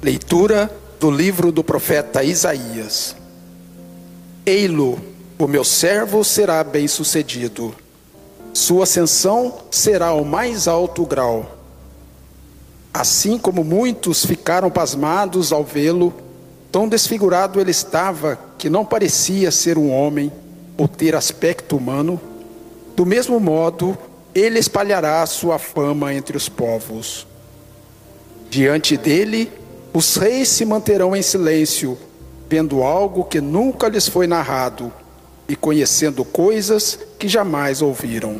Leitura do livro do profeta Isaías. Ei-lo, o meu servo será bem-sucedido. Sua ascensão será ao mais alto grau. Assim como muitos ficaram pasmados ao vê-lo, tão desfigurado ele estava que não parecia ser um homem ou ter aspecto humano, do mesmo modo ele espalhará sua fama entre os povos. Diante dele, os reis se manterão em silêncio, vendo algo que nunca lhes foi narrado e conhecendo coisas que jamais ouviram.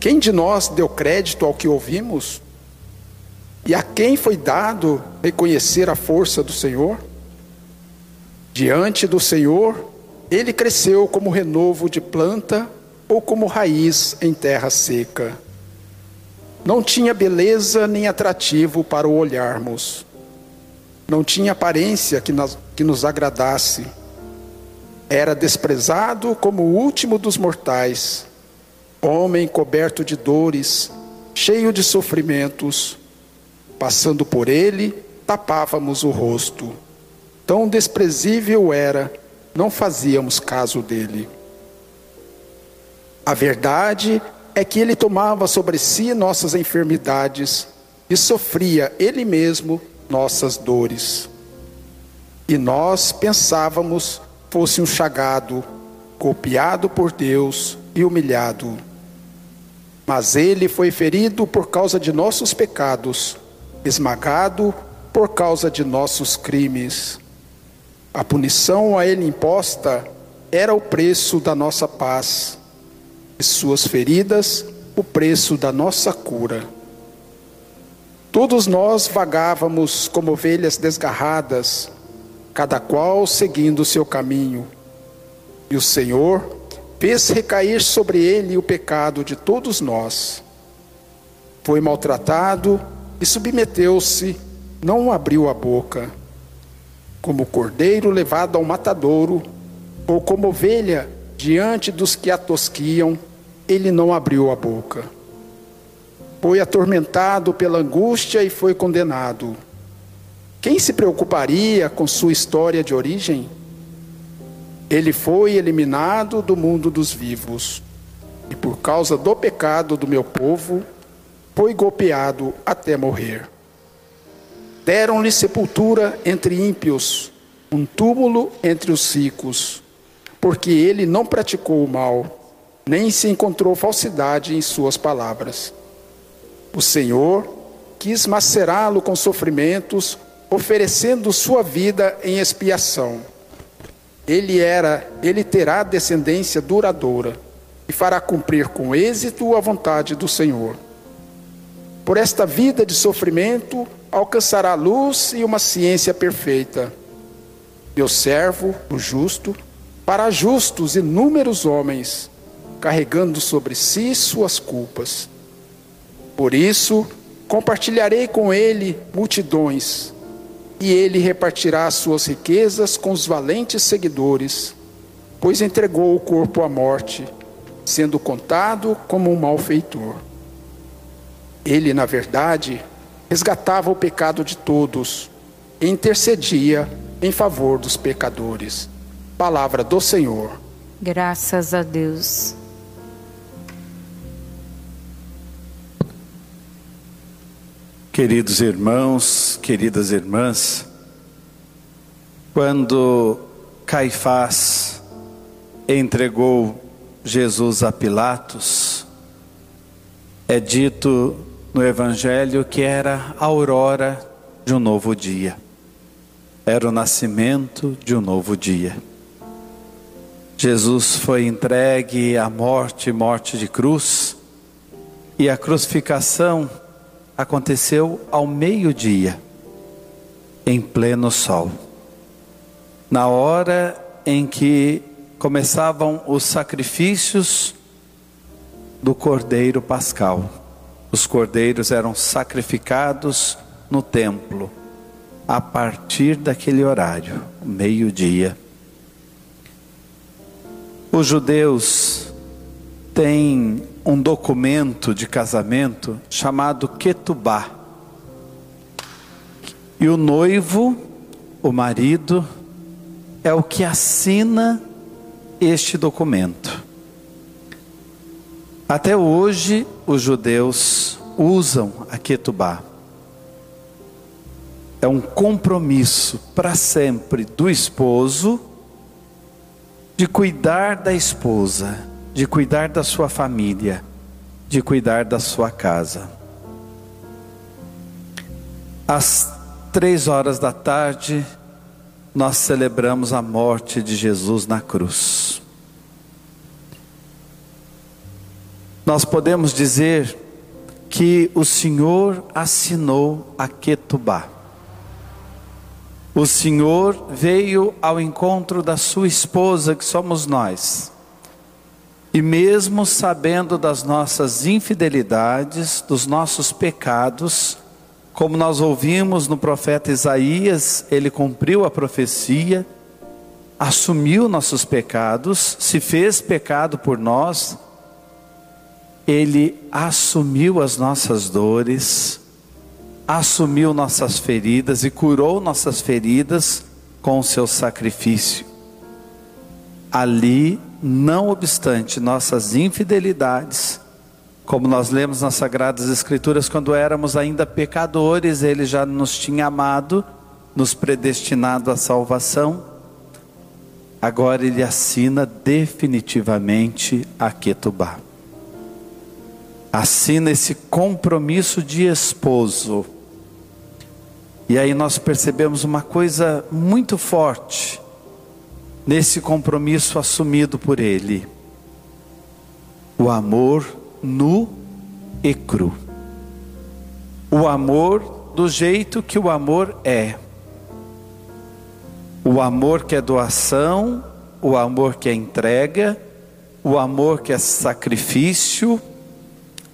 Quem de nós deu crédito ao que ouvimos? E a quem foi dado reconhecer a força do Senhor? Diante do Senhor, ele cresceu como renovo de planta ou como raiz em terra seca. Não tinha beleza nem atrativo para o olharmos. Não tinha aparência que nos, que nos agradasse. Era desprezado como o último dos mortais, homem coberto de dores, cheio de sofrimentos. Passando por ele, tapávamos o rosto. Tão desprezível era, não fazíamos caso dele. A verdade é que ele tomava sobre si nossas enfermidades e sofria ele mesmo nossas dores. E nós pensávamos fosse um chagado, copiado por Deus e humilhado. Mas ele foi ferido por causa de nossos pecados, esmagado por causa de nossos crimes. A punição a ele imposta era o preço da nossa paz suas feridas o preço da nossa cura. Todos nós vagávamos como ovelhas desgarradas, cada qual seguindo o seu caminho. E o Senhor fez recair sobre ele o pecado de todos nós. Foi maltratado e submeteu-se, não abriu a boca. Como cordeiro levado ao matadouro, ou como ovelha diante dos que a tosquiam, ele não abriu a boca. Foi atormentado pela angústia e foi condenado. Quem se preocuparia com sua história de origem? Ele foi eliminado do mundo dos vivos, e por causa do pecado do meu povo, foi golpeado até morrer. Deram-lhe sepultura entre ímpios, um túmulo entre os ricos, porque ele não praticou o mal nem se encontrou falsidade em suas palavras. O Senhor quis macerá-lo com sofrimentos, oferecendo sua vida em expiação. Ele era, ele terá descendência duradoura e fará cumprir com êxito a vontade do Senhor. Por esta vida de sofrimento alcançará luz e uma ciência perfeita. Meu servo, o justo, para justos inúmeros homens, carregando sobre si suas culpas. Por isso, compartilharei com ele multidões, e ele repartirá suas riquezas com os valentes seguidores, pois entregou o corpo à morte, sendo contado como um malfeitor. Ele, na verdade, resgatava o pecado de todos e intercedia em favor dos pecadores. Palavra do Senhor. Graças a Deus. Queridos irmãos, queridas irmãs, quando Caifás entregou Jesus a Pilatos, é dito no Evangelho que era a aurora de um novo dia, era o nascimento de um novo dia. Jesus foi entregue à morte, morte de cruz, e a crucificação aconteceu ao meio-dia, em pleno sol. Na hora em que começavam os sacrifícios do cordeiro pascal. Os cordeiros eram sacrificados no templo a partir daquele horário, meio-dia. Os judeus têm um documento de casamento chamado Ketubá. E o noivo, o marido, é o que assina este documento. Até hoje, os judeus usam a Ketubá. É um compromisso para sempre do esposo de cuidar da esposa, de cuidar da sua família, de cuidar da sua casa. Às três horas da tarde, nós celebramos a morte de Jesus na cruz. Nós podemos dizer que o Senhor assinou a Ketubá. O Senhor veio ao encontro da sua esposa, que somos nós. E mesmo sabendo das nossas infidelidades, dos nossos pecados, como nós ouvimos no profeta Isaías, ele cumpriu a profecia, assumiu nossos pecados, se fez pecado por nós, ele assumiu as nossas dores, assumiu nossas feridas e curou nossas feridas com o seu sacrifício. Ali, não obstante nossas infidelidades, como nós lemos nas Sagradas Escrituras, quando éramos ainda pecadores, Ele já nos tinha amado, nos predestinado à salvação. Agora Ele assina definitivamente a Ketubá. Assina esse compromisso de esposo. E aí nós percebemos uma coisa muito forte nesse compromisso assumido por Ele: o amor nu e cru. O amor do jeito que o amor é. O amor que é doação, o amor que é entrega, o amor que é sacrifício,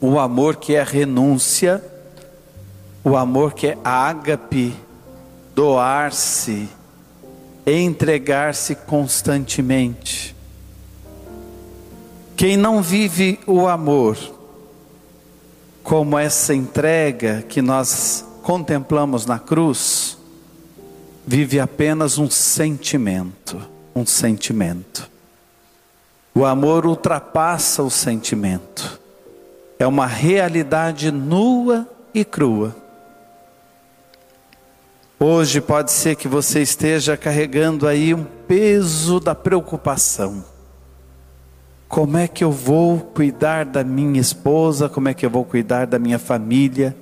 o amor que é renúncia, o amor que é ágape, doar-se, entregar-se constantemente. Quem não vive o amor, como essa entrega que nós contemplamos na cruz, vive apenas um sentimento, um sentimento. O amor ultrapassa o sentimento, é uma realidade nua e crua. Hoje pode ser que você esteja carregando aí um peso da preocupação como é que eu vou cuidar da minha esposa? Como é que eu vou cuidar da minha família?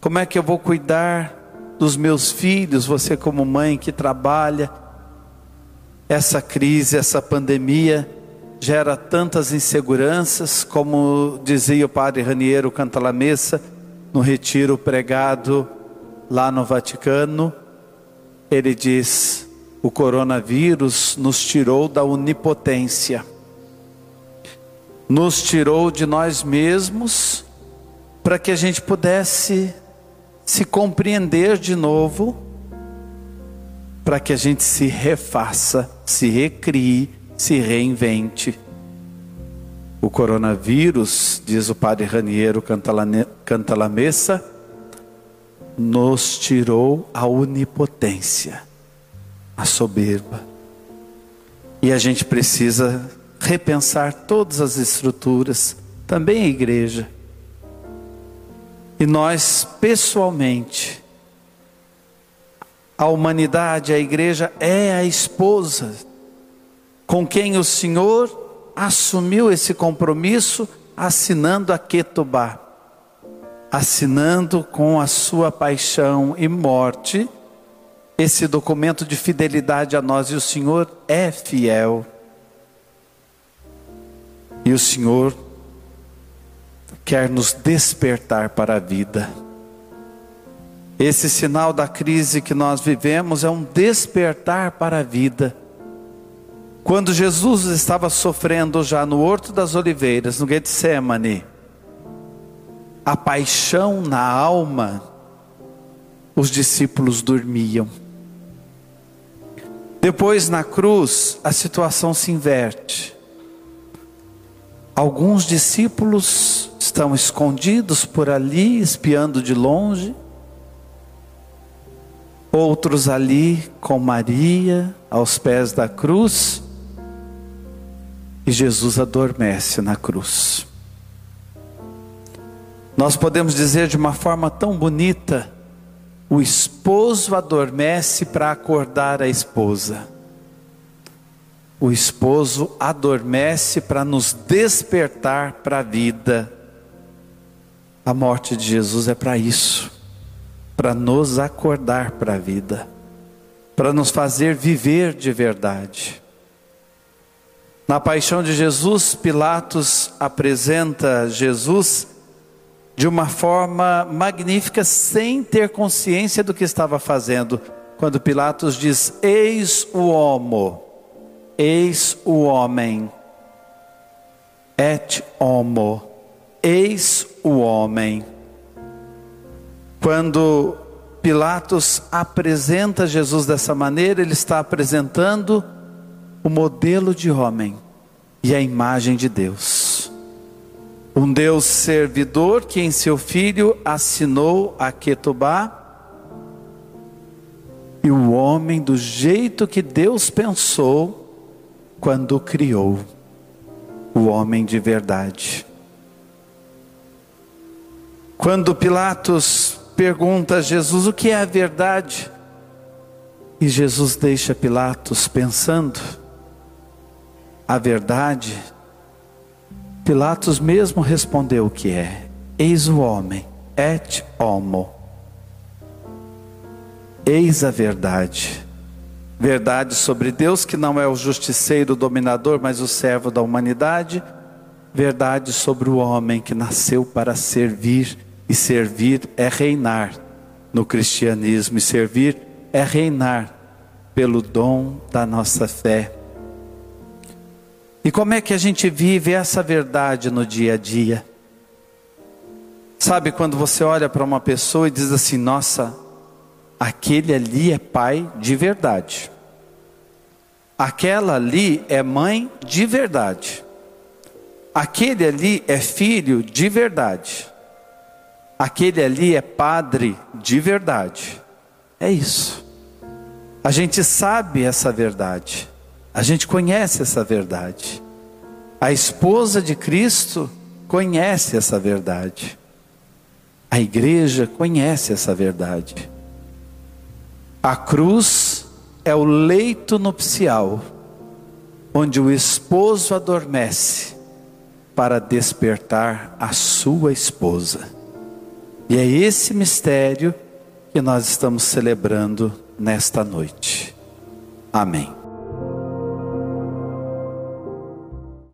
Como é que eu vou cuidar dos meus filhos? Você, como mãe que trabalha, essa crise, essa pandemia gera tantas inseguranças, como dizia o padre Raniero Cantalamessa no retiro pregado lá no Vaticano. Ele diz: o coronavírus nos tirou da onipotência nos tirou de nós mesmos para que a gente pudesse se compreender de novo, para que a gente se refaça, se recrie, se reinvente. O coronavírus, diz o padre Raniero Cantalamessa, nos tirou a onipotência, a soberba. E a gente precisa repensar todas as estruturas, também a igreja. E nós, pessoalmente, a humanidade, a igreja é a esposa com quem o Senhor assumiu esse compromisso assinando a Ketubá, assinando com a sua paixão e morte esse documento de fidelidade a nós e o Senhor é fiel. E o Senhor quer nos despertar para a vida. Esse sinal da crise que nós vivemos é um despertar para a vida. Quando Jesus estava sofrendo já no Horto das Oliveiras, no Getsemane, a paixão na alma, os discípulos dormiam. Depois na cruz, a situação se inverte. Alguns discípulos estão escondidos por ali, espiando de longe. outros ali com Maria aos pés da cruz, e Jesus adormece na cruz. Nós podemos dizer de uma forma tão bonita: o esposo adormece para acordar a esposa. O esposo adormece para nos despertar para a vida. A morte de Jesus é para isso, para nos acordar para a vida, para nos fazer viver de verdade. Na paixão de Jesus, Pilatos apresenta Jesus de uma forma magnífica, sem ter consciência do que estava fazendo. Quando Pilatos diz: Eis o homo, eis o homem, et homo, eis o homem. Quando Pilatos apresenta Jesus dessa maneira, ele está apresentando o modelo de homem e a imagem de Deus. Um Deus servidor que em seu filho assinou a Ketubá e o homem do jeito que Deus pensou quando criou o homem de verdade. Quando Pilatos pergunta a Jesus o que é a verdade, e Jesus deixa Pilatos pensando, a verdade Pilatos mesmo respondeu o que é: Eis o homem, et homo. Eis a verdade. Verdade sobre Deus, que não é o justiceiro dominador, mas o servo da humanidade. Verdade sobre o homem que nasceu para servir, e servir é reinar no cristianismo, e servir é reinar pelo dom da nossa fé e como é que a gente vive essa verdade no dia a dia? Sabe quando você olha para uma pessoa e diz assim: nossa, aquele ali é pai de verdade, aquela ali é mãe de verdade, aquele ali é filho de verdade, aquele ali é padre de verdade. É isso. A gente sabe essa verdade. A gente conhece essa verdade. A esposa de Cristo conhece essa verdade. A igreja conhece essa verdade. A cruz é o leito nupcial onde o esposo adormece para despertar a sua esposa. E é esse mistério que nós estamos celebrando nesta noite. Amém.